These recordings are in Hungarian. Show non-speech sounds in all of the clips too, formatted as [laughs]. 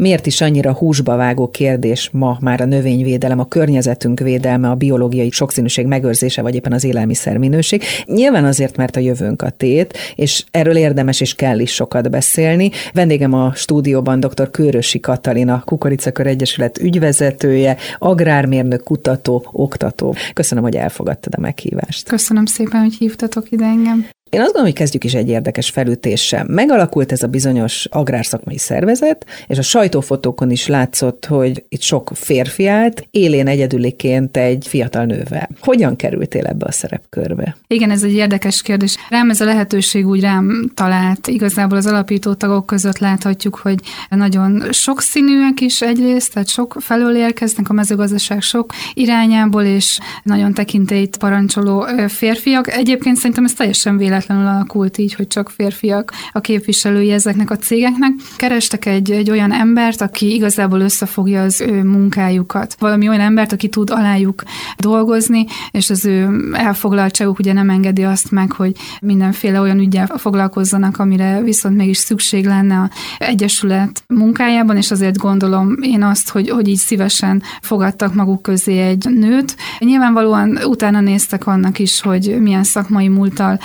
miért is annyira húsba vágó kérdés ma már a növényvédelem, a környezetünk védelme, a biológiai sokszínűség megőrzése, vagy éppen az élelmiszer minőség. Nyilván azért, mert a jövőnk a tét, és erről érdemes és kell is sokat beszélni. Vendégem a stúdióban dr. Kőrösi Katalina, Kukoricakör Egyesület ügyvezetője, agrármérnök, kutató, oktató. Köszönöm, hogy elfogadtad a meghívást. Köszönöm szépen, hogy hívtatok ide engem. Én azt gondolom, hogy kezdjük is egy érdekes felütéssel. Megalakult ez a bizonyos agrárszakmai szervezet, és a sajtófotókon is látszott, hogy itt sok férfi állt, élén egyedüliként egy fiatal nővel. Hogyan kerültél ebbe a szerepkörbe? Igen, ez egy érdekes kérdés. Rám ez a lehetőség úgy rám talált. Igazából az alapító tagok között láthatjuk, hogy nagyon sokszínűek is egyrészt, tehát sok felől érkeznek a mezőgazdaság sok irányából, és nagyon tekintélyt parancsoló férfiak. Egyébként szerintem ez teljesen véletlen véletlenül alakult így, hogy csak férfiak a képviselői ezeknek a cégeknek. Kerestek egy, egy olyan embert, aki igazából összefogja az ő munkájukat. Valami olyan embert, aki tud alájuk dolgozni, és az ő elfoglaltságuk ugye nem engedi azt meg, hogy mindenféle olyan ügyel foglalkozzanak, amire viszont mégis szükség lenne a Egyesület munkájában, és azért gondolom én azt, hogy, hogy így szívesen fogadtak maguk közé egy nőt. Nyilvánvalóan utána néztek annak is, hogy milyen szakmai múltal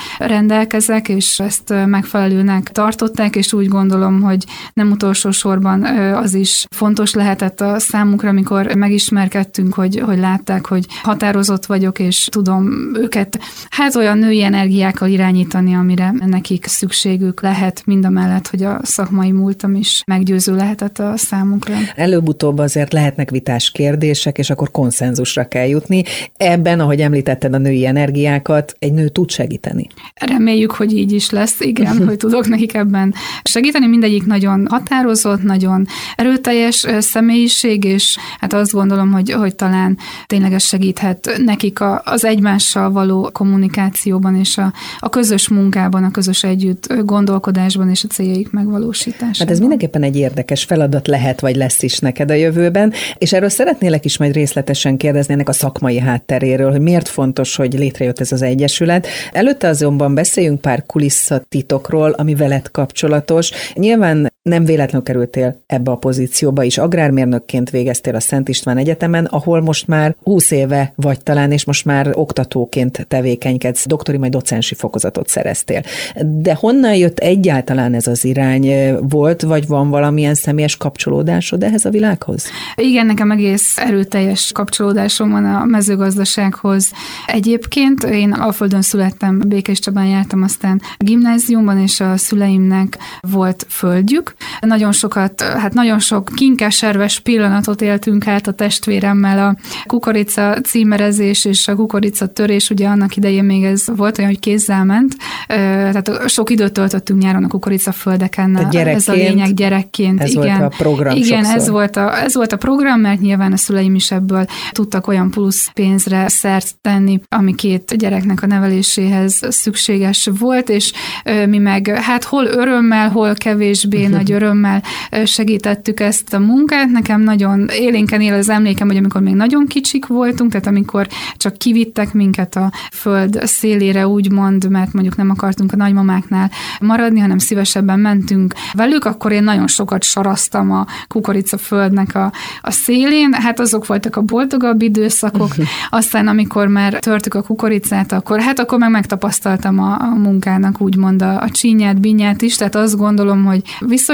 rendelkezek, és ezt megfelelőnek tartották, és úgy gondolom, hogy nem utolsó sorban az is fontos lehetett a számukra, amikor megismerkedtünk, hogy, hogy látták, hogy határozott vagyok, és tudom őket hát olyan női energiákkal irányítani, amire nekik szükségük lehet, mind a mellett, hogy a szakmai múltam is meggyőző lehetett a számukra. Előbb-utóbb azért lehetnek vitás kérdések, és akkor konszenzusra kell jutni. Ebben, ahogy említetted a női energiákat, egy nő tud segíteni. Reméljük, hogy így is lesz, igen, hogy tudok nekik ebben segíteni. Mindegyik nagyon határozott, nagyon erőteljes személyiség, és hát azt gondolom, hogy, hogy talán tényleg segíthet nekik a, az egymással való kommunikációban és a, a közös munkában, a közös együtt gondolkodásban és a céljaik megvalósításában. Hát ez mindenképpen egy érdekes feladat lehet, vagy lesz is neked a jövőben, és erről szeretnélek is majd részletesen kérdezni ennek a szakmai hátteréről, hogy miért fontos, hogy létrejött ez az egyesület. Előtte azonban beszéljünk pár kulisszatitokról, ami veled kapcsolatos. Nyilván nem véletlenül kerültél ebbe a pozícióba is. Agrármérnökként végeztél a Szent István Egyetemen, ahol most már 20 éve vagy talán, és most már oktatóként tevékenykedsz, doktori, majd docensi fokozatot szereztél. De honnan jött egyáltalán ez az irány? Volt, vagy van valamilyen személyes kapcsolódásod ehhez a világhoz? Igen, nekem egész erőteljes kapcsolódásom van a mezőgazdasághoz. Egyébként én Alföldön születtem, Békés Csabán jártam aztán gimnáziumban, és a szüleimnek volt földjük. Nagyon sokat, hát nagyon sok kinkeserves pillanatot éltünk át a testvéremmel, a kukorica címerezés és a kukorica törés, ugye annak idején még ez volt olyan, hogy kézzel ment, tehát sok időt töltöttünk nyáron a kukorica földeken, ez a lényeg gyerekként. Ez igen, volt a program Igen, sokszor. ez volt, a, ez volt a program, mert nyilván a szüleim is ebből tudtak olyan plusz pénzre szert tenni, ami két gyereknek a neveléséhez szükséges volt, és mi meg hát hol örömmel, hol kevésbé nagy [laughs] örömmel segítettük ezt a munkát. Nekem nagyon élénken él az emlékem, hogy amikor még nagyon kicsik voltunk, tehát amikor csak kivittek minket a föld szélére, úgymond, mert mondjuk nem akartunk a nagymamáknál maradni, hanem szívesebben mentünk velük, akkor én nagyon sokat saraztam a kukorica földnek a, a szélén. Hát azok voltak a boldogabb időszakok. [laughs] Aztán, amikor már törtük a kukoricát, akkor hát akkor meg megtapasztaltam a, a munkának úgymond a, a csínyát, binyát is, tehát azt gondolom, hogy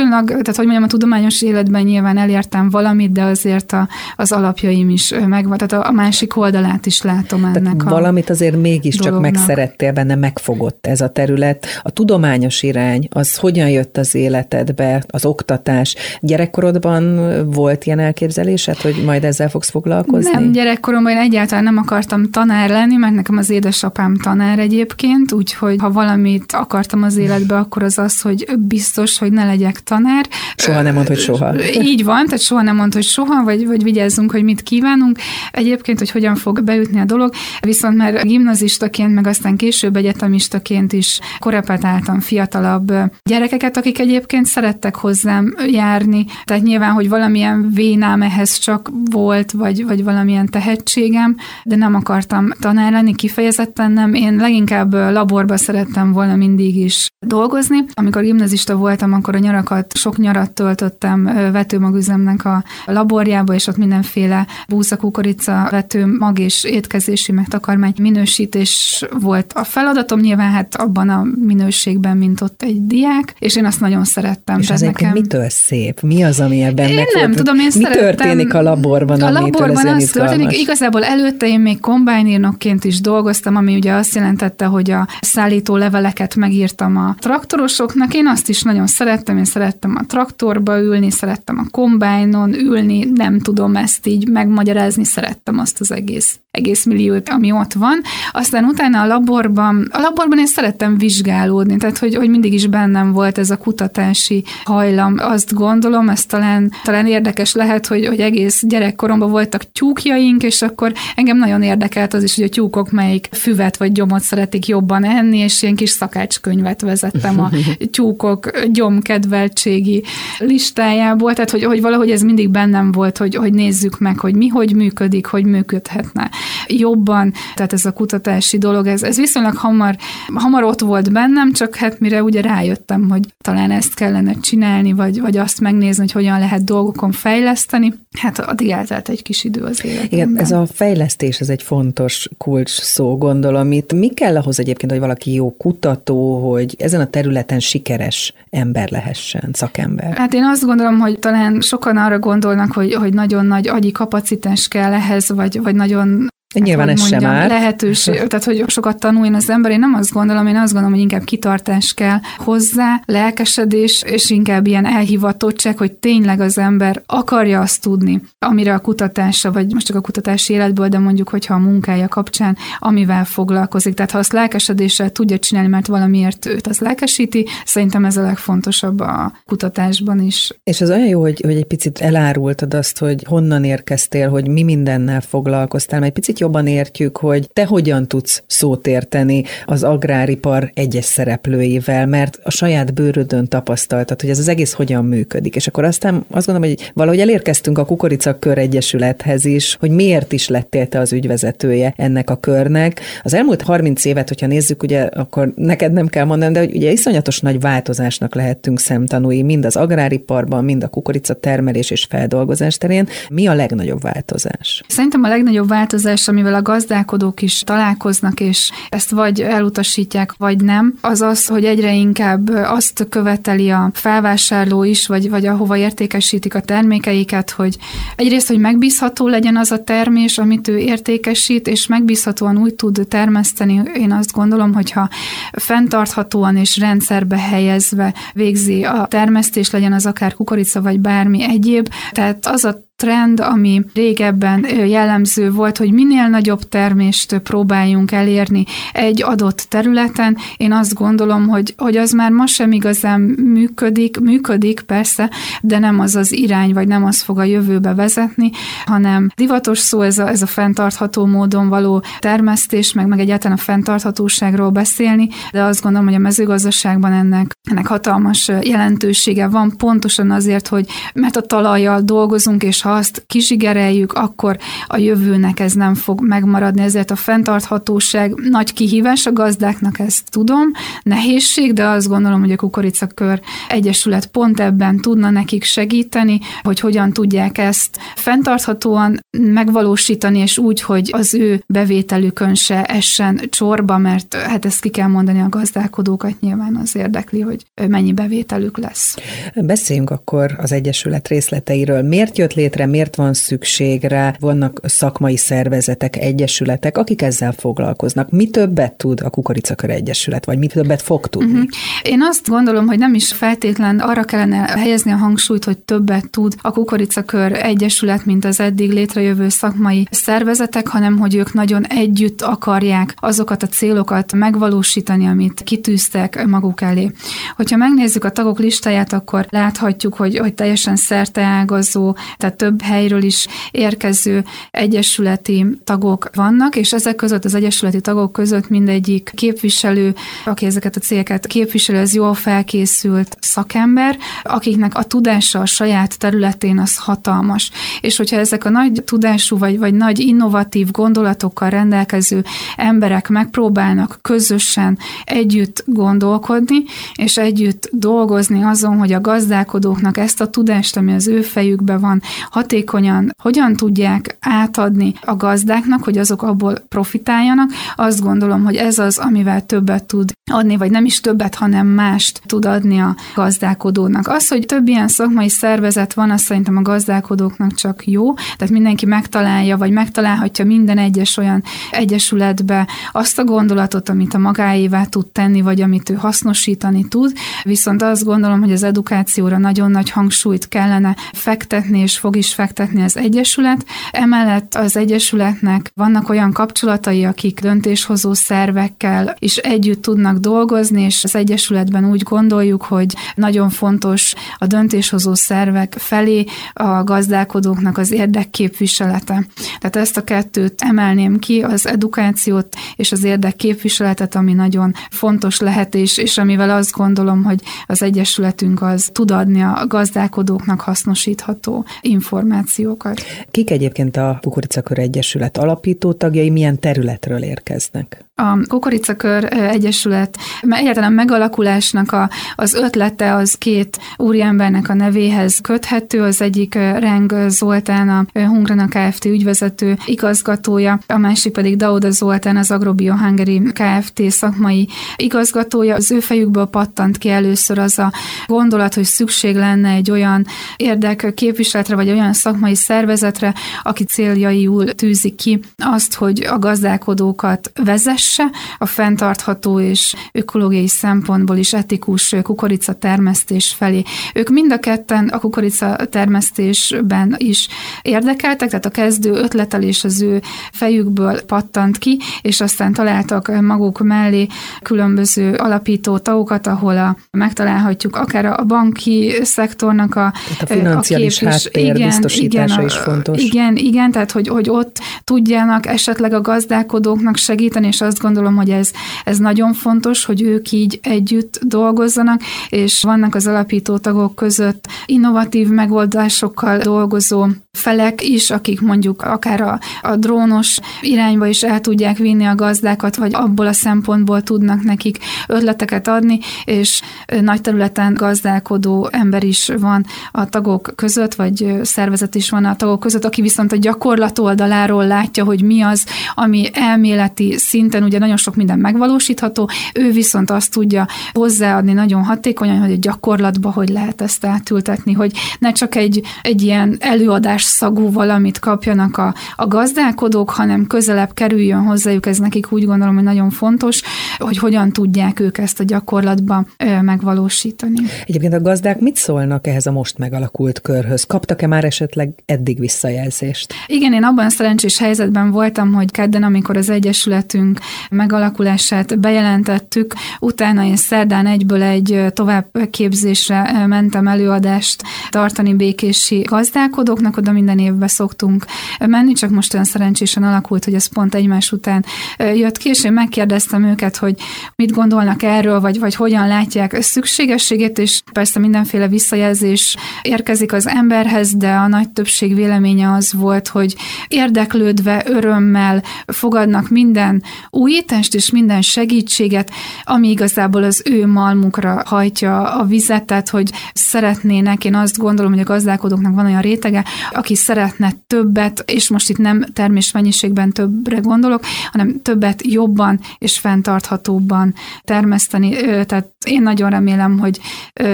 viszonylag, tehát hogy mondjam, a tudományos életben nyilván elértem valamit, de azért a, az alapjaim is megvan, tehát a, a másik oldalát is látom ennek tehát Valamit azért mégiscsak megszerettél benne, megfogott ez a terület. A tudományos irány, az hogyan jött az életedbe, az oktatás? Gyerekkorodban volt ilyen elképzelésed, hogy majd ezzel fogsz foglalkozni? Nem, gyerekkoromban én egyáltalán nem akartam tanár lenni, mert nekem az édesapám tanár egyébként, úgyhogy ha valamit akartam az életbe, akkor az az, hogy biztos, hogy ne legyek tanár. Soha nem mond, hogy soha. Így van, tehát soha nem mond, hogy soha, vagy, vagy vigyázzunk, hogy mit kívánunk. Egyébként, hogy hogyan fog beütni a dolog, viszont már gimnazistaként, meg aztán később egyetemistaként is korepetáltam fiatalabb gyerekeket, akik egyébként szerettek hozzám járni. Tehát nyilván, hogy valamilyen vénám ehhez csak volt, vagy, vagy valamilyen tehetségem, de nem akartam tanár lenni, kifejezetten nem. Én leginkább laborba szerettem volna mindig is dolgozni. Amikor gimnazista voltam, akkor a nyarakat hónapokat, sok nyarat töltöttem vetőmagüzemnek a laborjába, és ott mindenféle búza, kukorica, vetőmag és étkezési meg takarmány minősítés volt a feladatom, nyilván hát abban a minőségben, mint ott egy diák, és én azt nagyon szerettem. És az nekem... mitől szép? Mi az, ami ebben Én nem tudom, én Mi történik a laborban, A laborban az történik, igazából előtte én még kombájnírnokként is dolgoztam, ami ugye azt jelentette, hogy a szállító leveleket megírtam a traktorosoknak. Én azt is nagyon szerettem, én szerettem a traktorba ülni, szerettem a kombájnon ülni, nem tudom ezt így megmagyarázni, szerettem azt az egész egész milliót, ami ott van. Aztán utána a laborban, a laborban én szerettem vizsgálódni, tehát hogy, hogy mindig is bennem volt ez a kutatási hajlam. Azt gondolom, ez talán, talán érdekes lehet, hogy, hogy egész gyerekkoromban voltak tyúkjaink, és akkor engem nagyon érdekelt az is, hogy a tyúkok melyik füvet vagy gyomot szeretik jobban enni, és ilyen kis szakácskönyvet vezettem a [laughs] tyúkok gyomkedveltségi listájából, tehát hogy, hogy valahogy ez mindig bennem volt, hogy, hogy nézzük meg, hogy mi hogy működik, hogy működhetne jobban, tehát ez a kutatási dolog, ez, ez viszonylag hamar, hamar ott volt bennem, csak hát mire ugye rájöttem, hogy talán ezt kellene csinálni, vagy, vagy azt megnézni, hogy hogyan lehet dolgokon fejleszteni, hát addig eltelt egy kis idő az életemben. Igen, ez a fejlesztés, ez egy fontos kulcs szó, gondolom. Itt mi kell ahhoz egyébként, hogy valaki jó kutató, hogy ezen a területen sikeres ember lehessen, szakember? Hát én azt gondolom, hogy talán sokan arra gondolnak, hogy, hogy nagyon nagy agyi kapacitás kell ehhez, vagy, vagy nagyon Hát, Nyilván ez mondjam, sem árt. Lehetőség, tehát hogy sokat tanuljon az ember. Én nem azt gondolom, én azt gondolom, hogy inkább kitartás kell hozzá, lelkesedés, és inkább ilyen elhivatottság, hogy tényleg az ember akarja azt tudni, amire a kutatása, vagy most csak a kutatási életből, de mondjuk, hogyha a munkája kapcsán, amivel foglalkozik. Tehát ha azt lelkesedéssel tudja csinálni, mert valamiért őt az lelkesíti, szerintem ez a legfontosabb a kutatásban is. És az olyan jó, hogy, hogy egy picit elárultad azt, hogy honnan érkeztél, hogy mi mindennel foglalkoztál, mert egy picit jobban értjük, hogy te hogyan tudsz szót érteni az agráripar egyes szereplőivel, mert a saját bőrödön tapasztaltad, hogy ez az egész hogyan működik. És akkor aztán azt gondolom, hogy valahogy elérkeztünk a Kukoricakör Egyesülethez is, hogy miért is lettél te az ügyvezetője ennek a körnek. Az elmúlt 30 évet, hogyha nézzük, ugye akkor neked nem kell mondani, de hogy ugye iszonyatos nagy változásnak lehettünk szemtanúi, mind az agráriparban, mind a kukorica termelés és feldolgozás terén. Mi a legnagyobb változás? Szerintem a legnagyobb változás amivel a gazdálkodók is találkoznak, és ezt vagy elutasítják, vagy nem, az az, hogy egyre inkább azt követeli a felvásárló is, vagy, vagy ahova értékesítik a termékeiket, hogy egyrészt, hogy megbízható legyen az a termés, amit ő értékesít, és megbízhatóan úgy tud termeszteni. Én azt gondolom, hogyha fenntarthatóan és rendszerbe helyezve végzi a termesztés, legyen az akár kukorica, vagy bármi egyéb. Tehát az a trend, ami régebben jellemző volt, hogy minél nagyobb termést próbáljunk elérni egy adott területen. Én azt gondolom, hogy, hogy az már ma sem igazán működik, működik persze, de nem az az irány, vagy nem az fog a jövőbe vezetni, hanem divatos szó ez a, ez a fenntartható módon való termesztés, meg, meg egyáltalán a fenntarthatóságról beszélni, de azt gondolom, hogy a mezőgazdaságban ennek, ennek hatalmas jelentősége van, pontosan azért, hogy mert a talajjal dolgozunk, és ha azt kizsigereljük, akkor a jövőnek ez nem fog megmaradni, ezért a fenntarthatóság nagy kihívás a gazdáknak, ezt tudom, nehézség, de azt gondolom, hogy a Kukoricakör Egyesület pont ebben tudna nekik segíteni, hogy hogyan tudják ezt fenntarthatóan megvalósítani, és úgy, hogy az ő bevételükön se essen csorba, mert hát ezt ki kell mondani a gazdálkodókat, nyilván az érdekli, hogy mennyi bevételük lesz. Beszéljünk akkor az Egyesület részleteiről. Miért jött létre létre, miért van szükség rá, vannak szakmai szervezetek, egyesületek, akik ezzel foglalkoznak. Mi többet tud a Kukoricakör Egyesület, vagy mi többet fog tudni? Uh-huh. Én azt gondolom, hogy nem is feltétlen arra kellene helyezni a hangsúlyt, hogy többet tud a Kukoricakör Egyesület, mint az eddig létrejövő szakmai szervezetek, hanem hogy ők nagyon együtt akarják azokat a célokat megvalósítani, amit kitűztek maguk elé. Hogyha megnézzük a tagok listáját, akkor láthatjuk, hogy, hogy teljesen szerteágazó, tehát több helyről is érkező egyesületi tagok vannak, és ezek között az egyesületi tagok között mindegyik képviselő, aki ezeket a cégeket képviselő, az jól felkészült szakember, akiknek a tudása a saját területén az hatalmas. És hogyha ezek a nagy tudású vagy, vagy nagy innovatív gondolatokkal rendelkező emberek megpróbálnak közösen együtt gondolkodni, és együtt dolgozni azon, hogy a gazdálkodóknak ezt a tudást, ami az ő fejükben van, hatékonyan hogyan tudják átadni a gazdáknak, hogy azok abból profitáljanak, azt gondolom, hogy ez az, amivel többet tud adni, vagy nem is többet, hanem mást tud adni a gazdálkodónak. Az, hogy több ilyen szakmai szervezet van, az szerintem a gazdálkodóknak csak jó, tehát mindenki megtalálja, vagy megtalálhatja minden egyes olyan egyesületbe azt a gondolatot, amit a magáévá tud tenni, vagy amit ő hasznosítani tud. Viszont azt gondolom, hogy az edukációra nagyon nagy hangsúlyt kellene fektetni, és fog is fektetni az Egyesület. Emellett az Egyesületnek vannak olyan kapcsolatai, akik döntéshozó szervekkel is együtt tudnak dolgozni, és az Egyesületben úgy gondoljuk, hogy nagyon fontos a döntéshozó szervek felé a gazdálkodóknak az érdekképviselete. Tehát ezt a kettőt emelném ki, az edukációt és az érdekképviseletet, ami nagyon fontos lehet, és, és amivel azt gondolom, hogy az Egyesületünk az tud adni a gazdálkodóknak hasznosítható információkat. Kik egyébként a Kukoricakör Egyesület alapító tagjai, milyen területről érkeznek? A Kukoricakör Egyesület egyáltalán megalakulásnak a, az ötlete az két úriembernek a nevéhez köthető. Az egyik Reng Zoltán, a Hungrana Kft. ügyvezető igazgatója, a másik pedig Dauda Zoltán, az Agrobio Hungary Kft. szakmai igazgatója. Az ő fejükből pattant ki először az a gondolat, hogy szükség lenne egy olyan érdek képviseletre, vagy olyan szakmai szervezetre, aki céljaiul tűzi ki azt, hogy a gazdálkodókat vezesse, vezesse a fenntartható és ökológiai szempontból is etikus kukorica termesztés felé. Ők mind a ketten a kukorica termesztésben is érdekeltek, tehát a kezdő ötletelés az ő fejükből pattant ki, és aztán találtak maguk mellé különböző alapító tagokat, ahol a, megtalálhatjuk akár a banki szektornak a, tehát a financiális a kép is, háttér igen, biztosítása igen, is fontos. Igen, igen, tehát hogy, hogy ott tudjanak esetleg a gazdálkodóknak segíteni, és azt gondolom, hogy ez, ez nagyon fontos, hogy ők így együtt dolgozzanak, és vannak az alapító tagok között innovatív megoldásokkal dolgozó felek is, akik mondjuk akár a, a drónos irányba is el tudják vinni a gazdákat, vagy abból a szempontból tudnak nekik ötleteket adni, és nagy területen gazdálkodó ember is van a tagok között, vagy szervezet is van a tagok között, aki viszont a gyakorlat oldaláról látja, hogy mi az, ami elméleti szinten ugye nagyon sok minden megvalósítható, ő viszont azt tudja hozzáadni nagyon hatékonyan, hogy a gyakorlatba hogy lehet ezt átültetni, hogy ne csak egy, egy ilyen előadás szagú valamit kapjanak a, a gazdálkodók, hanem közelebb kerüljön hozzájuk, ez nekik úgy gondolom, hogy nagyon fontos, hogy hogyan tudják ők ezt a gyakorlatba megvalósítani. Egyébként a gazdák mit szólnak ehhez a most megalakult körhöz? Kaptak-e már esetleg eddig visszajelzést? Igen, én abban szerencsés helyzetben voltam, hogy kedden, amikor az Egyesületünk megalakulását bejelentettük, utána én szerdán egyből egy továbbképzésre mentem előadást tartani békési gazdálkodóknak, oda minden évben szoktunk menni, csak most olyan szerencsésen alakult, hogy ez pont egymás után jött ki, és én megkérdeztem őket, hogy mit gondolnak erről, vagy, vagy hogyan látják szükségességét, és persze mindenféle visszajelzés érkezik az emberhez, de a nagy többség véleménye az volt, hogy érdeklődve, örömmel fogadnak minden újítást és minden segítséget, ami igazából az ő malmukra hajtja a vizet, tehát hogy szeretnének, én azt gondolom, hogy a gazdálkodóknak van olyan rétege, aki szeretne többet, és most itt nem termésmennyiségben többre gondolok, hanem többet jobban és fenntarthatóbban termeszteni. Tehát én nagyon remélem, hogy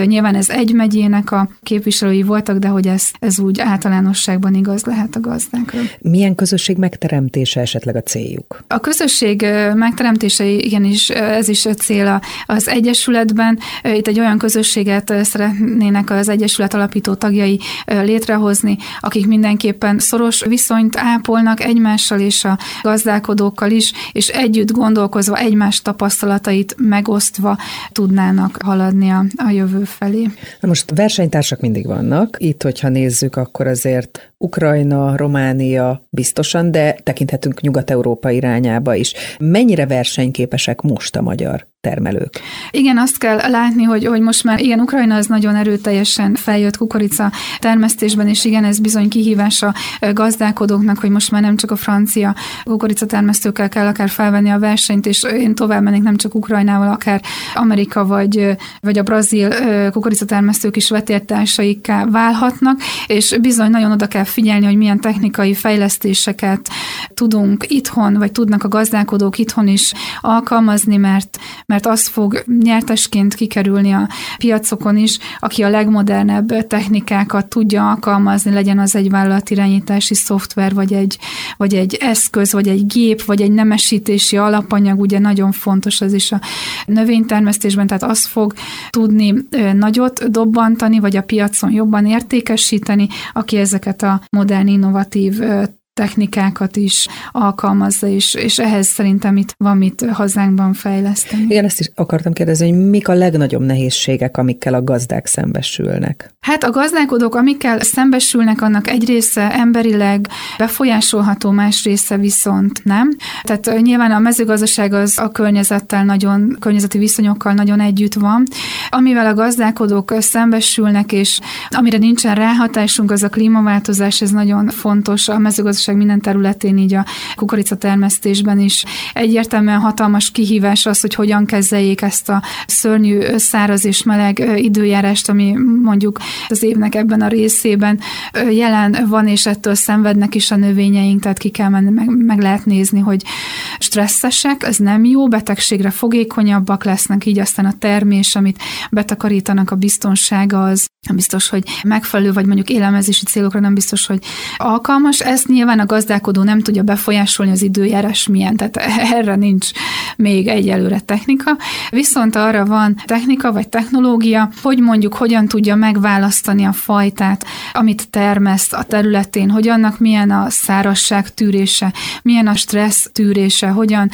nyilván ez egy megyének a képviselői voltak, de hogy ez, ez úgy általánosságban igaz lehet a gazdákra. Milyen közösség megteremtése esetleg a céljuk? A közösség megteremtése igenis ez is a cél az Egyesületben. Itt egy olyan közösséget szeretnének az Egyesület alapító tagjai létrehozni, akik mindenképpen szoros viszonyt ápolnak egymással és a gazdálkodókkal is, és együtt gondolkozva, egymás tapasztalatait megosztva tudnának haladni a, a jövő felé. Na most versenytársak mindig vannak. Itt, hogyha nézzük, akkor azért Ukrajna, Románia biztosan, de tekinthetünk Nyugat-Európa irányába is. Mennyire versenyképesek most a magyar termelők. Igen, azt kell látni, hogy, hogy most már igen, Ukrajna az nagyon erőteljesen feljött kukorica termesztésben, és igen, ez bizony kihívás a gazdálkodóknak, hogy most már nem csak a francia kukorica termesztőkkel kell akár felvenni a versenyt, és én tovább mennék nem csak Ukrajnával, akár Amerika vagy, vagy a brazil kukorica termesztők is vetértársaikká válhatnak, és bizony nagyon oda kell figyelni, hogy milyen technikai fejlesztéseket tudunk itthon, vagy tudnak a gazdálkodók itthon is alkalmazni, mert, mert az fog nyertesként kikerülni a piacokon is, aki a legmodernebb technikákat tudja alkalmazni, legyen az egy vállalatirányítási szoftver, vagy egy, vagy egy eszköz, vagy egy gép, vagy egy nemesítési alapanyag, ugye nagyon fontos az is a növénytermesztésben, tehát az fog tudni nagyot dobbantani, vagy a piacon jobban értékesíteni, aki ezeket a modern, innovatív technikákat is alkalmazza, és, és ehhez szerintem itt van mit hazánkban fejleszteni. Igen, ezt is akartam kérdezni, hogy mik a legnagyobb nehézségek, amikkel a gazdák szembesülnek? Hát a gazdálkodók, amikkel szembesülnek, annak egy része emberileg befolyásolható, más része viszont nem. Tehát nyilván a mezőgazdaság az a környezettel nagyon, környezeti viszonyokkal nagyon együtt van. Amivel a gazdálkodók szembesülnek, és amire nincsen ráhatásunk, az a klímaváltozás, ez nagyon fontos a mezőgazdaság gazdaság minden területén, így a kukoricatermesztésben is egyértelműen hatalmas kihívás az, hogy hogyan kezeljék ezt a szörnyű száraz és meleg időjárást, ami mondjuk az évnek ebben a részében jelen van, és ettől szenvednek is a növényeink, tehát ki kell menni, meg, meg lehet nézni, hogy stresszesek, ez nem jó, betegségre fogékonyabbak lesznek, így aztán a termés, amit betakarítanak, a biztonsága az biztos, hogy megfelelő, vagy mondjuk élelmezési célokra nem biztos, hogy alkalmas. Ezt nyilván a gazdálkodó nem tudja befolyásolni az időjárás milyen, tehát [laughs] erre nincs még egyelőre technika. Viszont arra van technika vagy technológia, hogy mondjuk hogyan tudja megválasztani a fajtát, amit termeszt a területén, hogy annak milyen a szárasság tűrése, milyen a stressz tűrése, hogyan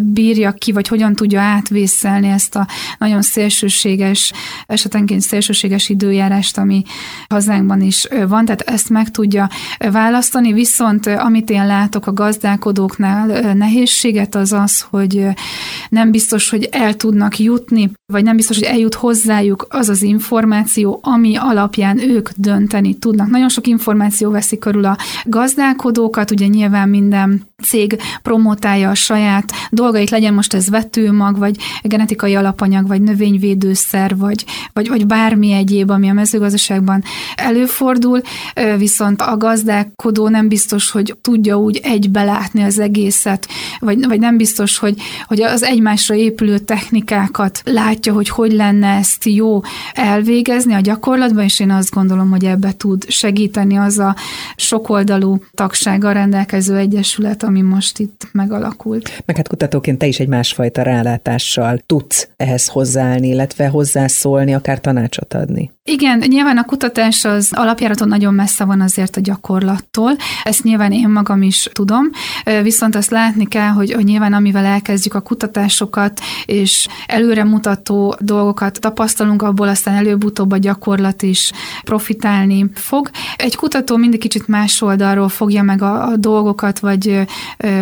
bírja ki, vagy hogyan tudja átvészelni ezt a nagyon szélsőséges, esetenként szélsőséges időjárás eljárást, ami hazánkban is van, tehát ezt meg tudja választani, viszont amit én látok a gazdálkodóknál nehézséget az az, hogy nem biztos, hogy el tudnak jutni, vagy nem biztos, hogy eljut hozzájuk az az információ, ami alapján ők dönteni tudnak. Nagyon sok információ veszi körül a gazdálkodókat, ugye nyilván minden cég promotálja a saját dolgait, legyen most ez vetőmag, vagy genetikai alapanyag, vagy növényvédőszer, vagy, vagy, vagy bármi egyéb, ami a mezőgazdaságban előfordul, viszont a gazdálkodó nem biztos, hogy tudja úgy egybe látni az egészet, vagy, vagy nem biztos, hogy, hogy az egymásra épülő technikákat látja, hogy hogy lenne ezt jó elvégezni a gyakorlatban, és én azt gondolom, hogy ebbe tud segíteni az a sokoldalú tagsággal rendelkező egyesület, ami most itt megalakult. Meg hát kutatóként te is egy másfajta rálátással tudsz ehhez hozzáállni, illetve hozzászólni, akár tanácsot adni. Igen, nyilván a kutatás az alapjáraton nagyon messze van azért a gyakorlattól, ezt nyilván én magam is tudom, viszont azt látni kell, hogy, hogy nyilván amivel elkezdjük a kutatásokat, és előremutató dolgokat tapasztalunk, abból aztán előbb-utóbb a gyakorlat is profitálni fog. Egy kutató mindig kicsit más oldalról fogja meg a, a dolgokat, vagy,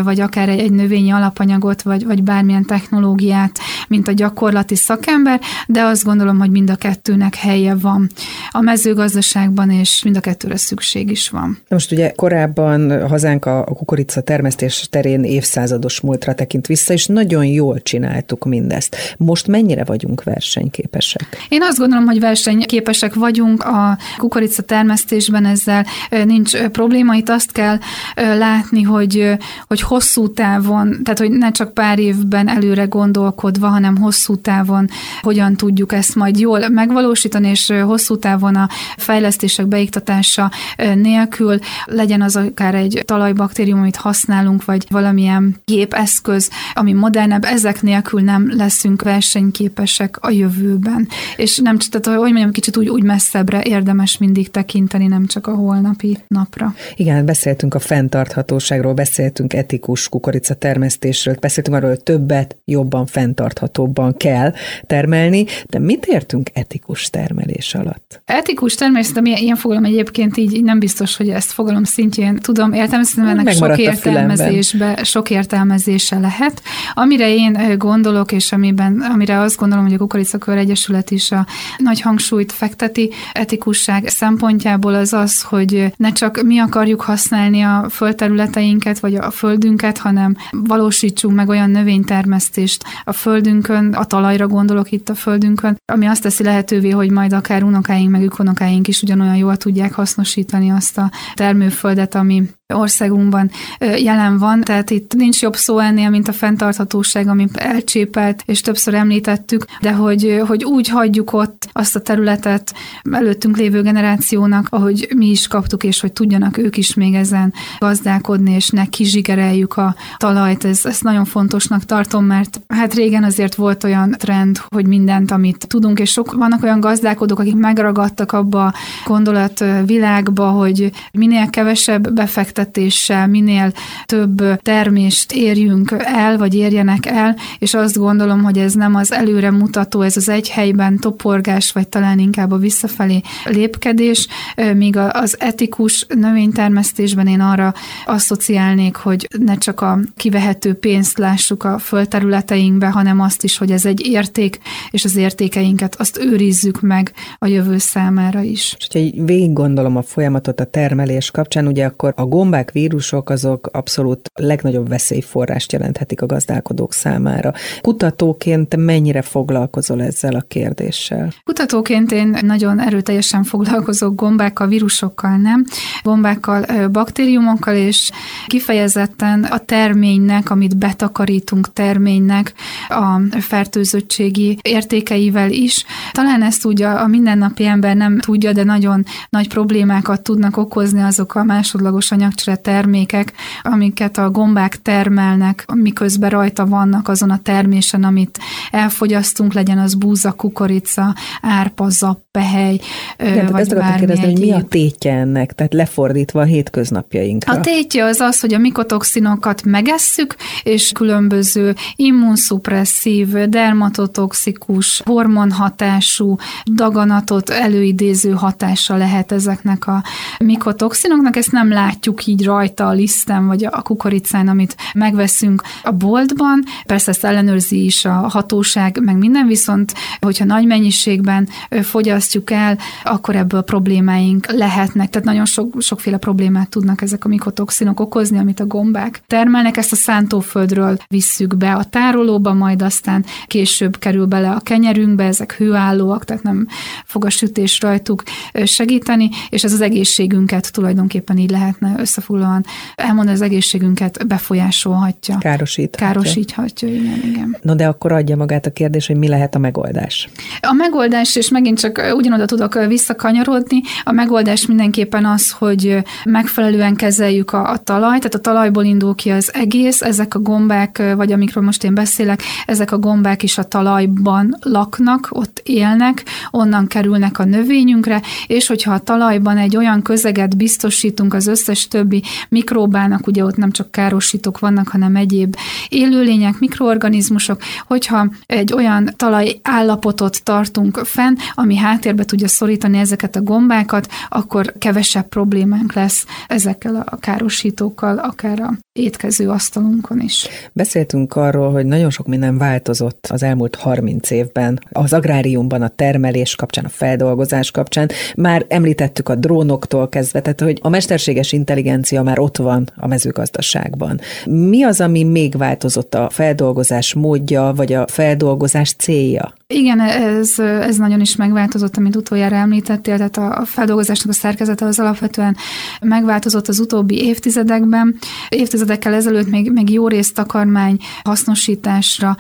vagy akár egy, egy növényi alapanyagot, vagy, vagy bármilyen technológiát, mint a gyakorlati szakember, de azt gondolom, hogy mind a kettőnek helye van van a mezőgazdaságban, és mind a kettőre szükség is van. Most ugye korábban hazánk a kukorica termesztés terén évszázados múltra tekint vissza, és nagyon jól csináltuk mindezt. Most mennyire vagyunk versenyképesek? Én azt gondolom, hogy versenyképesek vagyunk a kukorica termesztésben, ezzel nincs probléma. Itt azt kell látni, hogy, hogy hosszú távon, tehát hogy ne csak pár évben előre gondolkodva, hanem hosszú távon hogyan tudjuk ezt majd jól megvalósítani, és hosszú távon a fejlesztések beiktatása nélkül legyen az akár egy talajbaktérium, amit használunk, vagy valamilyen gépeszköz, ami modernebb, ezek nélkül nem leszünk versenyképesek a jövőben. És nem tehát hogy mondjam, kicsit úgy, úgy messzebbre érdemes mindig tekinteni, nem csak a holnapi napra. Igen, hát beszéltünk a fenntarthatóságról, beszéltünk etikus kukorica termesztésről, beszéltünk arról, hogy többet, jobban, fenntarthatóbban kell termelni, de mit értünk etikus termelés termelés alatt? Etikus termelés, de ilyen fogalom egyébként így nem biztos, hogy ezt fogalom szintjén tudom értelmezni, ennek sok értelmezésbe, sok értelmezése lehet. Amire én gondolok, és amiben, amire azt gondolom, hogy a Kukoricakör Egyesület is a nagy hangsúlyt fekteti etikusság szempontjából az az, hogy ne csak mi akarjuk használni a földterületeinket, vagy a földünket, hanem valósítsunk meg olyan növénytermesztést a földünkön, a talajra gondolok itt a földünkön, ami azt teszi lehetővé, hogy majd akár unokáink meg unokáink is ugyanolyan jól tudják hasznosítani azt a termőföldet, ami országunkban jelen van, tehát itt nincs jobb szó ennél, mint a fenntarthatóság, ami elcsépelt, és többször említettük, de hogy, hogy úgy hagyjuk ott azt a területet előttünk lévő generációnak, ahogy mi is kaptuk, és hogy tudjanak ők is még ezen gazdálkodni, és ne kizsigereljük a talajt. Ez, ezt nagyon fontosnak tartom, mert hát régen azért volt olyan trend, hogy mindent, amit tudunk, és sok vannak olyan gazdálkodók, akik megragadtak abba a gondolat világba, hogy minél kevesebb befektetés befektetéssel minél több termést érjünk el, vagy érjenek el, és azt gondolom, hogy ez nem az előre mutató, ez az egy helyben toporgás, vagy talán inkább a visszafelé lépkedés, míg az etikus növénytermesztésben én arra asszociálnék, hogy ne csak a kivehető pénzt lássuk a földterületeinkbe, hanem azt is, hogy ez egy érték, és az értékeinket azt őrizzük meg a jövő számára is. És hogyha végig gondolom a folyamatot a termelés kapcsán, ugye akkor a gomb gombák, vírusok azok abszolút legnagyobb veszélyforrást jelenthetik a gazdálkodók számára. Kutatóként mennyire foglalkozol ezzel a kérdéssel? Kutatóként én nagyon erőteljesen foglalkozok gombákkal, vírusokkal, nem? Gombákkal, baktériumokkal, és kifejezetten a terménynek, amit betakarítunk terménynek, a fertőzöttségi értékeivel is. Talán ezt úgy a, a mindennapi ember nem tudja, de nagyon nagy problémákat tudnak okozni azok a másodlagos anyag anyagcsere termékek, amiket a gombák termelnek, miközben rajta vannak azon a termésen, amit elfogyasztunk, legyen az búza, kukorica, árpa, zappehely, Igen, vagy ezt akartam kérdezni, hogy mi a tétje ennek, tehát lefordítva a hétköznapjainkra. A tétje az az, hogy a mikotoxinokat megesszük, és különböző immunszupresszív, dermatotoxikus, hormonhatású, daganatot előidéző hatása lehet ezeknek a mikotoxinoknak. Ezt nem látjuk így rajta a liszten, vagy a kukoricán, amit megveszünk a boltban. Persze ezt ellenőrzi is a hatóság, meg minden, viszont hogyha nagy mennyiségben fogyasztjuk el, akkor ebből problémáink lehetnek. Tehát nagyon sok, sokféle problémát tudnak ezek a mikotoxinok okozni, amit a gombák termelnek. Ezt a szántóföldről visszük be a tárolóba, majd aztán később kerül bele a kenyerünkbe, ezek hőállóak, tehát nem fog a sütés rajtuk segíteni, és ez az egészségünket tulajdonképpen így lehetne összefoglalóan elmondani, az egészségünket befolyásolhatja. Károsíthatja. Károsíthatja, igen, igen. No de akkor adja magát a kérdés, hogy mi lehet a megoldás? A megoldás, és megint csak ugyanoda tudok visszakanyarodni, a megoldás mindenképpen az, hogy megfelelően kezeljük a, a talajt, tehát a talajból indul ki az egész, ezek a gombák, vagy amikről most én beszélek, ezek a gombák is a talajban laknak, ott élnek, onnan kerülnek a növényünkre, és hogyha a talajban egy olyan közeget biztosítunk az összes többi mikróbának, ugye ott nem csak károsítók vannak, hanem egyéb élőlények, mikroorganizmusok, hogyha egy olyan talaj állapotot tartunk fenn, ami háttérbe tudja szorítani ezeket a gombákat, akkor kevesebb problémánk lesz ezekkel a károsítókkal, akár a étkező asztalunkon is. Beszéltünk arról, hogy nagyon sok minden változott az elmúlt 30 évben, az agráriumban, a termelés kapcsán, a feldolgozás kapcsán. Már említettük a drónoktól kezdve, tehát hogy a mesterséges intelligencia már ott van a mezőgazdaságban. Mi az, ami még változott a feldolgozás módja, vagy a feldolgozás célja? Igen, ez, ez nagyon is megváltozott, amit utoljára említettél, tehát a feldolgozásnak a szerkezete az alapvetően megváltozott az utóbbi évtizedekben. Évtizedekkel ezelőtt még, még jó részt takarmány hasznosításra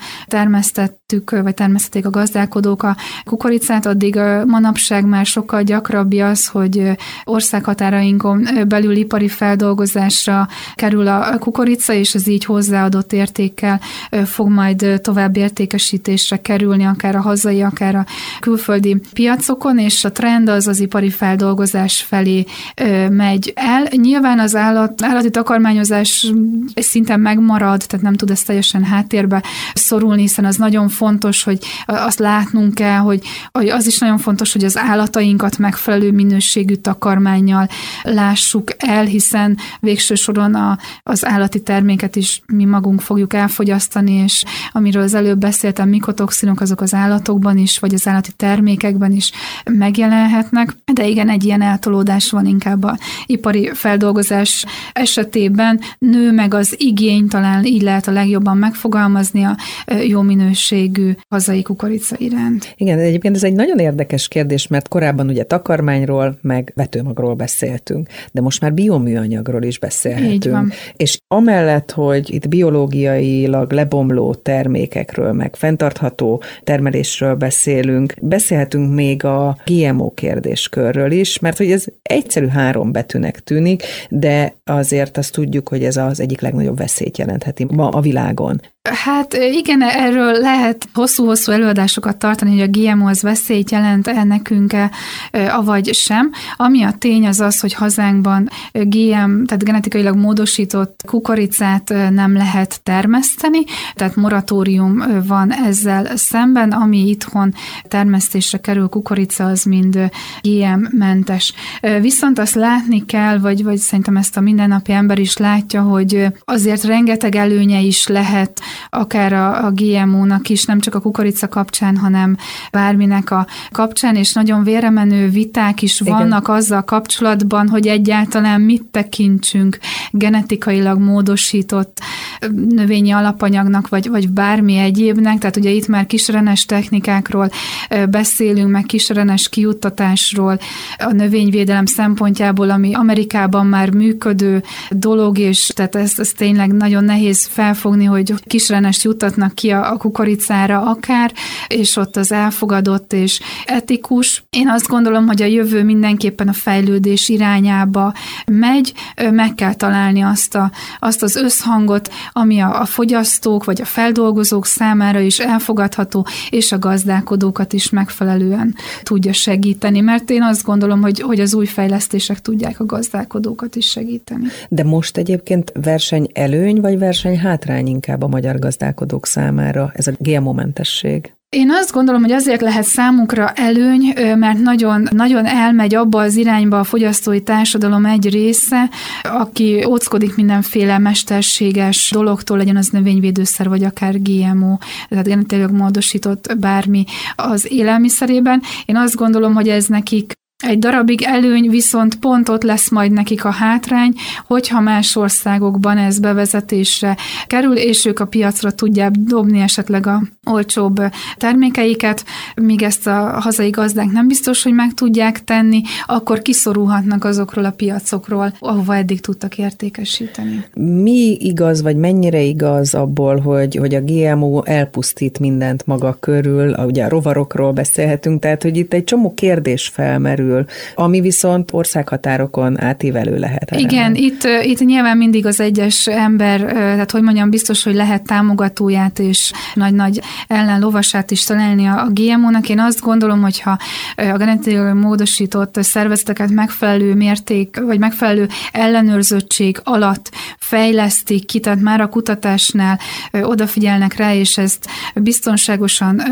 termesztettük, vagy termesztették a gazdálkodók a kukoricát, addig manapság már sokkal gyakrabbi az, hogy országhatárainkon belül ipari feldolgozásra kerül a kukorica, és az így hozzáadott értékkel fog majd tovább értékesítésre kerülni, akár a hazai, akár a külföldi piacokon, és a trend az az ipari feldolgozás felé megy el. Nyilván az állat, állati takarmányozás szinten megmarad, tehát nem tud ezt teljesen háttérbe szorulni, hiszen az nagyon fontos, hogy azt látnunk kell, hogy, hogy az is nagyon fontos, hogy az állatainkat megfelelő minőségű takarmányjal lássuk el, hiszen végső soron a, az állati terméket is mi magunk fogjuk elfogyasztani, és amiről az előbb beszéltem, mikotoxinok azok az állatokban is, vagy az állati termékekben is megjelenhetnek, de igen, egy ilyen eltolódás van inkább a ipari feldolgozás esetében. Nő meg az igény, talán így lehet a legjobban megfogalmazni a jó minőségű hazai kukorica iránt. Igen, egyébként ez egy nagyon érdekes kérdés, mert korábban ugye takarmányról, meg vetőmagról beszéltünk, de most már bioműanyagról is beszélhetünk. És amellett, hogy itt biológiailag lebomló termékekről, meg fenntartható termelésről beszélünk, beszélhetünk még a GMO kérdéskörről is, mert hogy ez egyszerű három betűnek tűnik, de azért azt tudjuk, hogy ez az egyik legnagyobb veszélyt jelentheti ma a világon. Hát igen, erről lehet hosszú-hosszú előadásokat tartani, hogy a GMO az veszélyt jelent-e nekünk-e, avagy sem. Ami a tény az az, hogy hazánkban GM, tehát genetikailag módosított kukoricát nem lehet termeszteni, tehát moratórium van ezzel szemben, ami itthon termesztésre kerül kukorica, az mind GM-mentes. Viszont azt látni kell, vagy, vagy szerintem ezt a mindennapi ember is látja, hogy azért rengeteg előnye is lehet akár a, a GMO-nak is, nem csak a kukorica kapcsán, hanem bárminek a kapcsán, és nagyon véremenő viták is Igen. vannak azzal kapcsolatban, hogy egyáltalán mit tekintsünk genetikailag módosított növényi alapanyagnak, vagy, vagy bármi egyébnek, tehát ugye itt már kisrenes technikákról beszélünk, meg kisrenes kiuttatásról, a növényvédelem szempontjából, ami Amerikában már működő dolog, és tehát ez, ez tényleg nagyon nehéz felfogni, hogy kisrenest juttatnak ki a, a kukoricára akár, és ott az elfogadott és etikus. Én azt gondolom, hogy a jövő mindenképpen a fejlődés irányába megy, meg kell találni azt, a, azt az összhangot, ami a, a fogyasztók vagy a feldolgozók számára is elfogadható, és a gazdálkodókat is megfelelően tudja segíteni, mert én azt gondolom, hogy, hogy az új fejlesztések tudják a gazdálkodókat is segíteni. De most egyébként verseny előny vagy verseny hátrány inkább a magyar gazdálkodók számára ez a GMO-mentesség? Én azt gondolom, hogy azért lehet számunkra előny, mert nagyon, nagyon elmegy abba az irányba a fogyasztói társadalom egy része, aki óckodik mindenféle mesterséges dologtól, legyen az növényvédőszer, vagy akár GMO, tehát genetileg módosított bármi az élelmiszerében. Én azt gondolom, hogy ez nekik egy darabig előny, viszont pont ott lesz majd nekik a hátrány, hogyha más országokban ez bevezetésre kerül, és ők a piacra tudják dobni esetleg a olcsóbb termékeiket, míg ezt a hazai gazdák nem biztos, hogy meg tudják tenni, akkor kiszorulhatnak azokról a piacokról, ahova eddig tudtak értékesíteni. Mi igaz, vagy mennyire igaz abból, hogy, hogy a GMO elpusztít mindent maga körül, ugye a rovarokról beszélhetünk, tehát hogy itt egy csomó kérdés felmerül, kerül, ami viszont országhatárokon átívelő lehet. Igen, itt, itt nyilván mindig az egyes ember, tehát hogy mondjam, biztos, hogy lehet támogatóját és nagy-nagy ellenlovasát is találni a, a GMO-nak. Én azt gondolom, hogyha a genetikai módosított szervezeteket megfelelő mérték, vagy megfelelő ellenőrzöttség alatt fejlesztik ki, tehát már a kutatásnál odafigyelnek rá, és ezt biztonságosan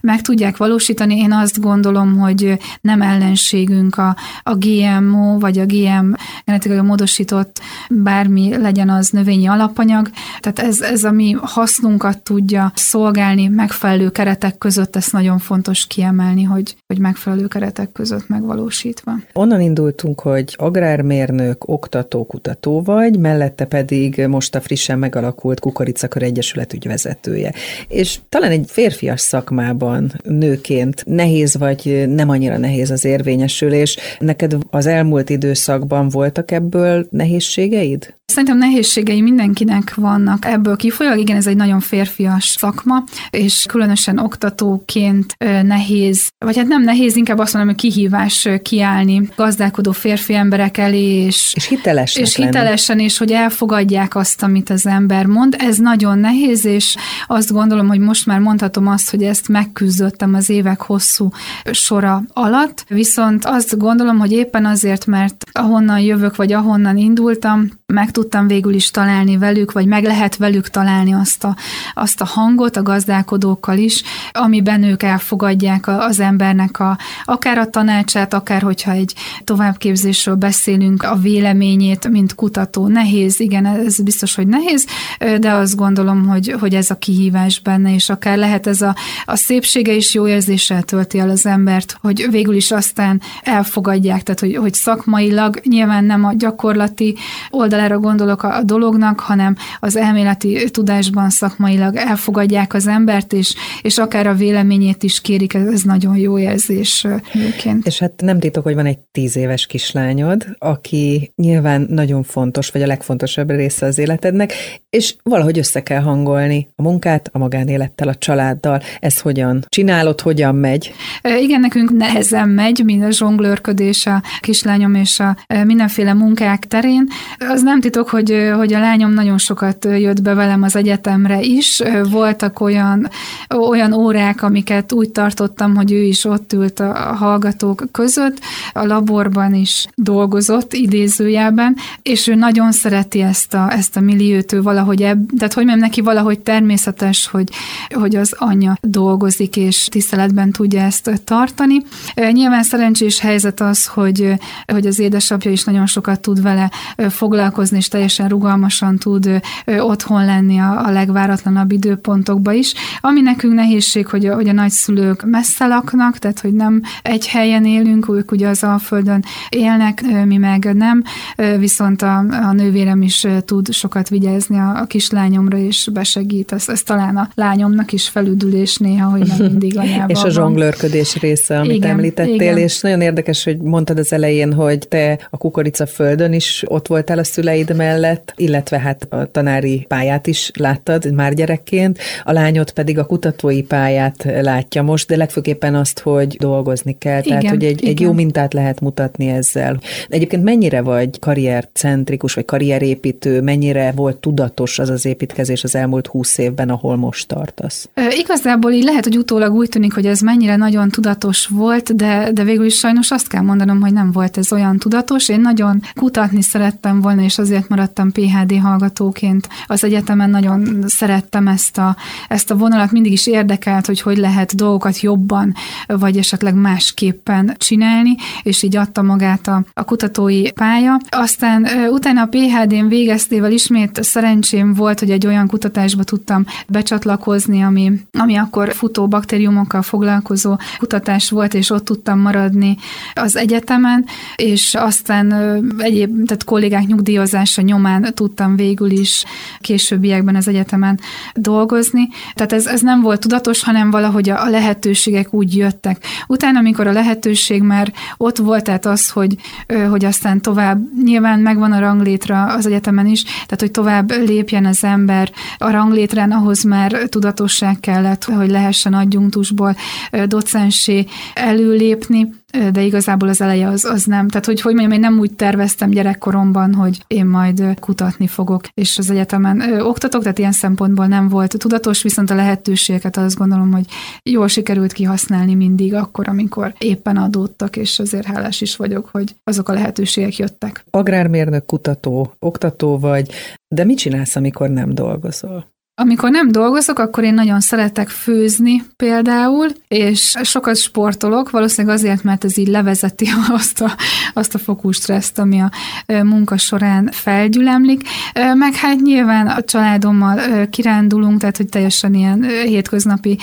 meg tudják valósítani. Én azt gondolom, hogy nem ellens ellenségünk a, a GMO, vagy a GM genetikai módosított bármi legyen az növényi alapanyag. Tehát ez, ez a mi hasznunkat tudja szolgálni megfelelő keretek között, ezt nagyon fontos kiemelni, hogy, hogy megfelelő keretek között megvalósítva. Onnan indultunk, hogy agrármérnök, oktató, kutató vagy, mellette pedig most a frissen megalakult Kukoricakör Egyesület ügyvezetője. És talán egy férfias szakmában nőként nehéz vagy nem annyira nehéz az érvény érvényesülés. Neked az elmúlt időszakban voltak ebből nehézségeid? Szerintem nehézségei mindenkinek vannak ebből kifolyólag. Igen, ez egy nagyon férfias szakma, és különösen oktatóként nehéz, vagy hát nem nehéz, inkább azt mondom, hogy kihívás kiállni gazdálkodó férfi emberek elé, és, és hitelesen. És hitelesen, és hogy elfogadják azt, amit az ember mond. Ez nagyon nehéz, és azt gondolom, hogy most már mondhatom azt, hogy ezt megküzdöttem az évek hosszú sora alatt. Viszont azt gondolom, hogy éppen azért, mert ahonnan jövök, vagy ahonnan indultam, meg tudtam végül is találni velük, vagy meg lehet velük találni azt a, azt a hangot a gazdálkodókkal is, amiben ők elfogadják az embernek a, akár a tanácsát, akár hogyha egy továbbképzésről beszélünk, a véleményét, mint kutató. Nehéz, igen, ez biztos, hogy nehéz, de azt gondolom, hogy, hogy ez a kihívás benne, és akár lehet ez a, a szépsége is jó érzéssel tölti el az embert, hogy végül is aztán elfogadják, tehát hogy, hogy szakmailag nyilván nem a gyakorlati oldalára gondolok a, dolognak, hanem az elméleti tudásban szakmailag elfogadják az embert, és, és akár a véleményét is kérik, ez, ez nagyon jó érzés egyébként. És hát nem titok, hogy van egy tíz éves kislányod, aki nyilván nagyon fontos, vagy a legfontosabb része az életednek, és valahogy össze kell hangolni a munkát, a magánélettel, a családdal. Ez hogyan csinálod, hogyan megy? Igen, nekünk nehezen megy, mint a zsonglőrködés a kislányom és a mindenféle munkák terén. Az nem titok, hogy, hogy a lányom nagyon sokat jött be velem az egyetemre is. Voltak olyan, olyan órák, amiket úgy tartottam, hogy ő is ott ült a hallgatók között, a laborban is dolgozott idézőjelben, és ő nagyon szereti ezt a, ezt a milliót, ő valahogy ebb, tehát hogy mondjam, neki valahogy természetes, hogy, hogy az anyja dolgozik, és tiszteletben tudja ezt tartani. Nyilván szerencsés helyzet az, hogy, hogy az édesapja is nagyon sokat tud vele foglalkozni, és teljesen rugalmasan tud otthon lenni a, a legváratlanabb időpontokba is. Ami nekünk nehézség, hogy a, hogy a nagyszülők messze laknak, tehát hogy nem egy helyen élünk, ők ugye az Alföldön élnek, mi meg nem, viszont a, a nővérem is tud sokat vigyázni a, a kislányomra, és besegít. Ez, ez talán a lányomnak is felüdülés néha, hogy nem mindig anyában [laughs] És a zsonglőrködés része, amit igen, említettél, igen. és nagyon érdekes, hogy mondtad az elején, hogy te a kukorica földön is ott voltál a szüleid mellett, illetve hát a tanári pályát is láttad már gyerekként, a lányod pedig a kutatói pályát látja most, de legfőképpen azt, hogy dolgozni kell, igen, tehát hogy egy, egy jó mintát lehet mutatni ezzel. Egyébként mennyire vagy karriercentrikus, vagy karrierépítő, mennyire volt tudatos az az építkezés az elmúlt húsz évben, ahol most tartasz? E, igazából így lehet, hogy utólag úgy tűnik, hogy ez mennyire nagyon tudatos volt, de, de végül is sajnos azt kell mondanom, hogy nem volt ez olyan tudatos. Én nagyon kutatni szerettem volna, és azért maradtam PHD hallgatóként az egyetemen, nagyon szerettem ezt a, ezt a vonalat, mindig is érdekelt, hogy hogy lehet dolgokat jobban, vagy esetleg másképpen csinálni, és így adta magát a, a kutatói pálya. Aztán utána a PHD-n végeztével ismét szerencsém volt, hogy egy olyan kutatásba tudtam becsatlakozni, ami, ami akkor futó baktériumokkal foglalkozó kutatás volt, és ott tudtam maradni az egyetemen, és aztán egyéb, tehát kollégák nyugdíjazása nyomán tudtam végül is későbbiekben az egyetemen dolgozni. Tehát ez, ez nem volt tudatos, hanem valahogy a lehetőségek úgy jöttek. Utána, amikor a lehetőség már ott volt, tehát az, hogy, hogy aztán tovább, nyilván megvan a ranglétra az egyetemen is, tehát hogy tovább lépjen az ember. A ranglétrán, ahhoz már tudatosság kellett, hogy lehessen adjunktusból docensé előlépni de igazából az eleje az, az nem. Tehát, hogy, hogy mondjam, én nem úgy terveztem gyerekkoromban, hogy én majd kutatni fogok, és az egyetemen ö, oktatok, tehát ilyen szempontból nem volt tudatos, viszont a lehetőségeket azt gondolom, hogy jól sikerült kihasználni mindig akkor, amikor éppen adódtak, és azért hálás is vagyok, hogy azok a lehetőségek jöttek. Agrármérnök, kutató, oktató vagy, de mit csinálsz, amikor nem dolgozol? Amikor nem dolgozok, akkor én nagyon szeretek főzni például, és sokat sportolok, valószínűleg azért, mert ez így levezeti [laughs] azt a, azt a fokú stresszt, ami a munka során felgyülemlik. Meg hát nyilván a családommal kirándulunk, tehát hogy teljesen ilyen hétköznapi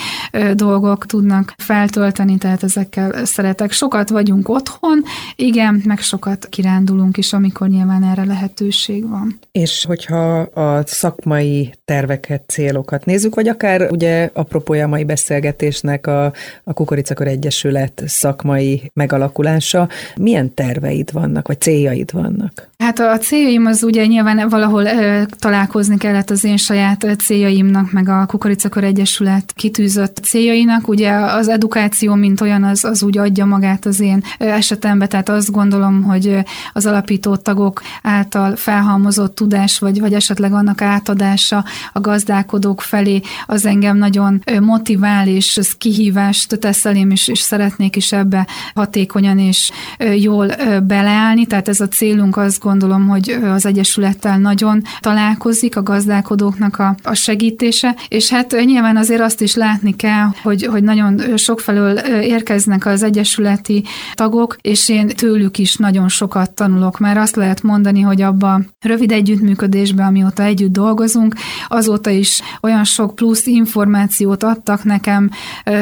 dolgok tudnak feltölteni, tehát ezekkel szeretek. Sokat vagyunk otthon, igen, meg sokat kirándulunk is, amikor nyilván erre lehetőség van. És hogyha a szakmai terveket célokat nézzük, vagy akár ugye apropója mai beszélgetésnek a, a Kukoricakör Egyesület szakmai megalakulása, milyen terveid vannak, vagy céljaid vannak? Hát a céljaim az ugye nyilván valahol ö, találkozni kellett az én saját céljaimnak, meg a Kukoricakör Egyesület kitűzött céljainak. Ugye az edukáció, mint olyan, az, az úgy adja magát az én esetembe, tehát azt gondolom, hogy az alapító tagok által felhalmozott tudás, vagy, vagy esetleg annak átadása a gazdák gazdálkodók felé, az engem nagyon motivál, és ez kihívást tesz elém, és, és szeretnék is ebbe hatékonyan és jól beleállni. Tehát ez a célunk, azt gondolom, hogy az Egyesülettel nagyon találkozik a gazdálkodóknak a, a segítése, és hát nyilván azért azt is látni kell, hogy, hogy nagyon sokfelől érkeznek az egyesületi tagok, és én tőlük is nagyon sokat tanulok, mert azt lehet mondani, hogy abba rövid együttműködésben, amióta együtt dolgozunk, azóta is olyan sok plusz információt adtak nekem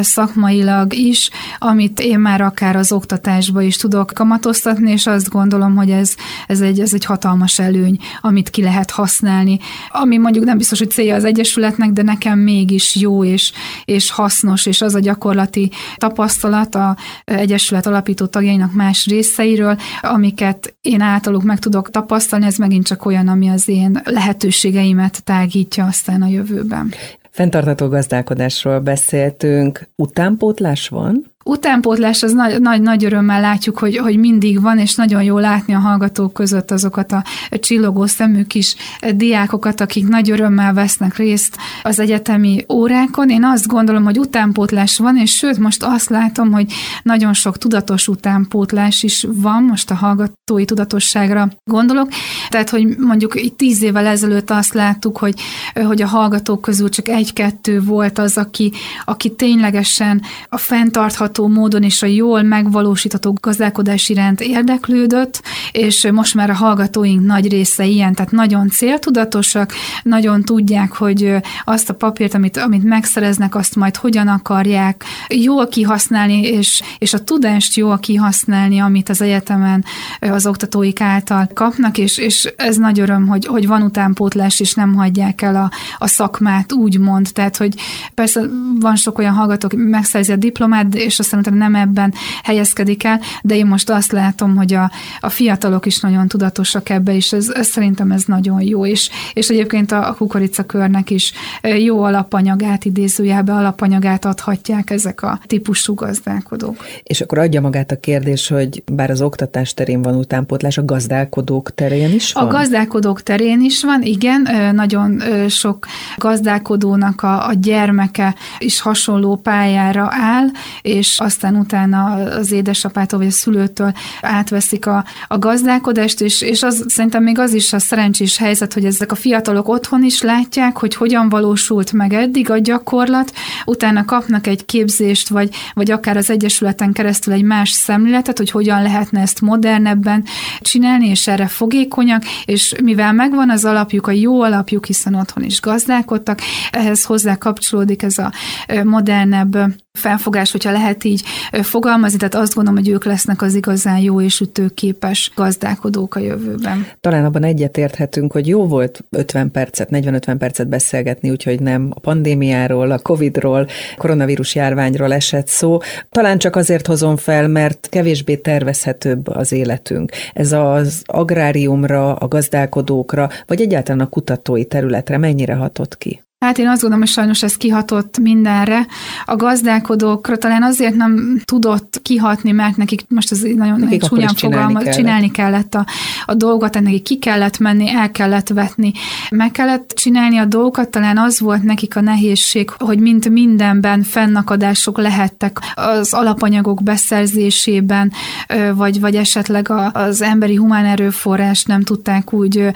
szakmailag is, amit én már akár az oktatásba is tudok kamatoztatni, és azt gondolom, hogy ez, ez, egy, ez egy hatalmas előny, amit ki lehet használni. Ami mondjuk nem biztos, hogy célja az Egyesületnek, de nekem mégis jó és, és hasznos, és az a gyakorlati tapasztalat a Egyesület alapító tagjainak más részeiről, amiket én általuk meg tudok tapasztalni, ez megint csak olyan, ami az én lehetőségeimet tágítja aztán a jövőben. Fentartató gazdálkodásról beszéltünk. Utánpótlás van? Utánpótlás az nagy, nagy, nagy örömmel látjuk, hogy, hogy mindig van, és nagyon jó látni a hallgatók között azokat a csillogó szemű kis diákokat, akik nagy örömmel vesznek részt az egyetemi órákon. Én azt gondolom, hogy utánpótlás van, és sőt, most azt látom, hogy nagyon sok tudatos utánpótlás is van, most a hallgatói tudatosságra gondolok. Tehát, hogy mondjuk itt tíz évvel ezelőtt azt láttuk, hogy, hogy a hallgatók közül csak egy-kettő volt az, aki, aki ténylegesen a fenntartható fenntartható módon és a jól megvalósítható gazdálkodás iránt érdeklődött, és most már a hallgatóink nagy része ilyen, tehát nagyon céltudatosak, nagyon tudják, hogy azt a papírt, amit, amit megszereznek, azt majd hogyan akarják jól kihasználni, és, és a tudást jól kihasználni, amit az egyetemen az oktatóik által kapnak, és, és ez nagy öröm, hogy, hogy van utánpótlás, és nem hagyják el a, a szakmát, úgymond. Tehát, hogy persze van sok olyan hallgató, aki megszerzi a diplomát, és aztán utána nem ebben helyezkedik el, de én most azt látom, hogy a, a fiatalok is nagyon tudatosak ebbe, és ez, ez szerintem ez nagyon jó, és, és egyébként a, a kukoricakörnek is jó alapanyagát, idézőjelbe alapanyagát adhatják ezek a típusú gazdálkodók. És akkor adja magát a kérdés, hogy bár az oktatás terén van utánpótlás, a gazdálkodók terén is van? A gazdálkodók terén is van, igen, nagyon sok gazdálkodónak a, a gyermeke is hasonló pályára áll, és aztán utána az édesapától vagy a szülőtől átveszik a, a gazdálkodást, és, és az, szerintem még az is a szerencsés helyzet, hogy ezek a fiatalok otthon is látják, hogy hogyan valósult meg eddig a gyakorlat, utána kapnak egy képzést, vagy, vagy akár az Egyesületen keresztül egy más szemléletet, hogy hogyan lehetne ezt modernebben csinálni, és erre fogékonyak, és mivel megvan az alapjuk, a jó alapjuk, hiszen otthon is gazdálkodtak, ehhez hozzá kapcsolódik ez a modernebb felfogás, hogyha lehet így fogalmazni, tehát azt gondolom, hogy ők lesznek az igazán jó és ütőképes gazdálkodók a jövőben. Talán abban egyetérthetünk, hogy jó volt 50 percet, 40-50 percet beszélgetni, úgyhogy nem a pandémiáról, a Covidról, koronavírus járványról esett szó. Talán csak azért hozom fel, mert kevésbé tervezhetőbb az életünk. Ez az agráriumra, a gazdálkodókra, vagy egyáltalán a kutatói területre mennyire hatott ki? Hát én azt gondolom, hogy sajnos ez kihatott mindenre. A gazdálkodókra talán azért nem tudott kihatni, mert nekik most ez nagyon, nagyon csúnyán fogalmaz, kellett. csinálni kellett a, a dolgot, nekik ki kellett menni, el kellett vetni, meg kellett csinálni a dolgokat, talán az volt nekik a nehézség, hogy mint mindenben fennakadások lehettek az alapanyagok beszerzésében, vagy, vagy esetleg az emberi humán erőforrás nem tudták úgy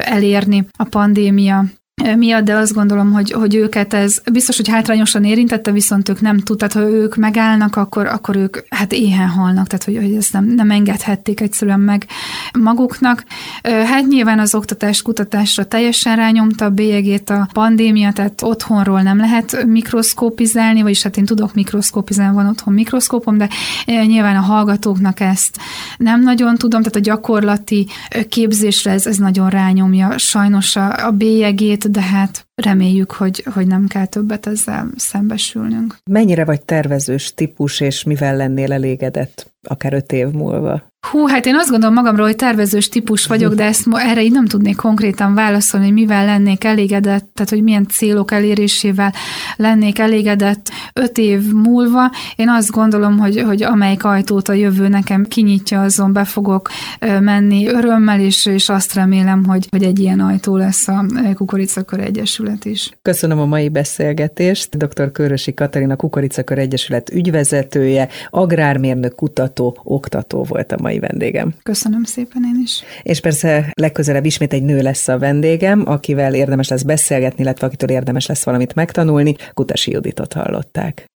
elérni a pandémia miatt, de azt gondolom, hogy, hogy őket ez biztos, hogy hátrányosan érintette, viszont ők nem tudták, ha ők megállnak, akkor, akkor ők hát éhen halnak, tehát hogy, hogy ezt nem, nem engedhették egyszerűen meg maguknak. Hát nyilván az oktatás kutatásra teljesen rányomta a bélyegét a pandémia, tehát otthonról nem lehet mikroszkópizálni, vagyis hát én tudok mikroszkópizálni, van otthon mikroszkópom, de nyilván a hallgatóknak ezt nem nagyon tudom, tehát a gyakorlati képzésre ez, ez nagyon rányomja sajnos a, a bélyegét, de hát reméljük, hogy, hogy nem kell többet ezzel szembesülnünk. Mennyire vagy tervezős típus, és mivel lennél elégedett akár öt év múlva? Hú, hát én azt gondolom magamról, hogy tervezős típus vagyok, de ezt erre így nem tudnék konkrétan válaszolni, hogy mivel lennék elégedett, tehát hogy milyen célok elérésével lennék elégedett öt év múlva. Én azt gondolom, hogy, hogy amelyik ajtót a jövő nekem kinyitja, azon be fogok menni örömmel, és, és azt remélem, hogy, hogy egy ilyen ajtó lesz a Kukoricakör Egyesület is. Köszönöm a mai beszélgetést. Dr. Körösi Katarina Kukoricakör Egyesület ügyvezetője, agrármérnök, kutató, oktató volt a mai vendégem. Köszönöm szépen én is. És persze legközelebb ismét egy nő lesz a vendégem, akivel érdemes lesz beszélgetni, illetve akitől érdemes lesz valamit megtanulni. Kutasi Juditot hallották.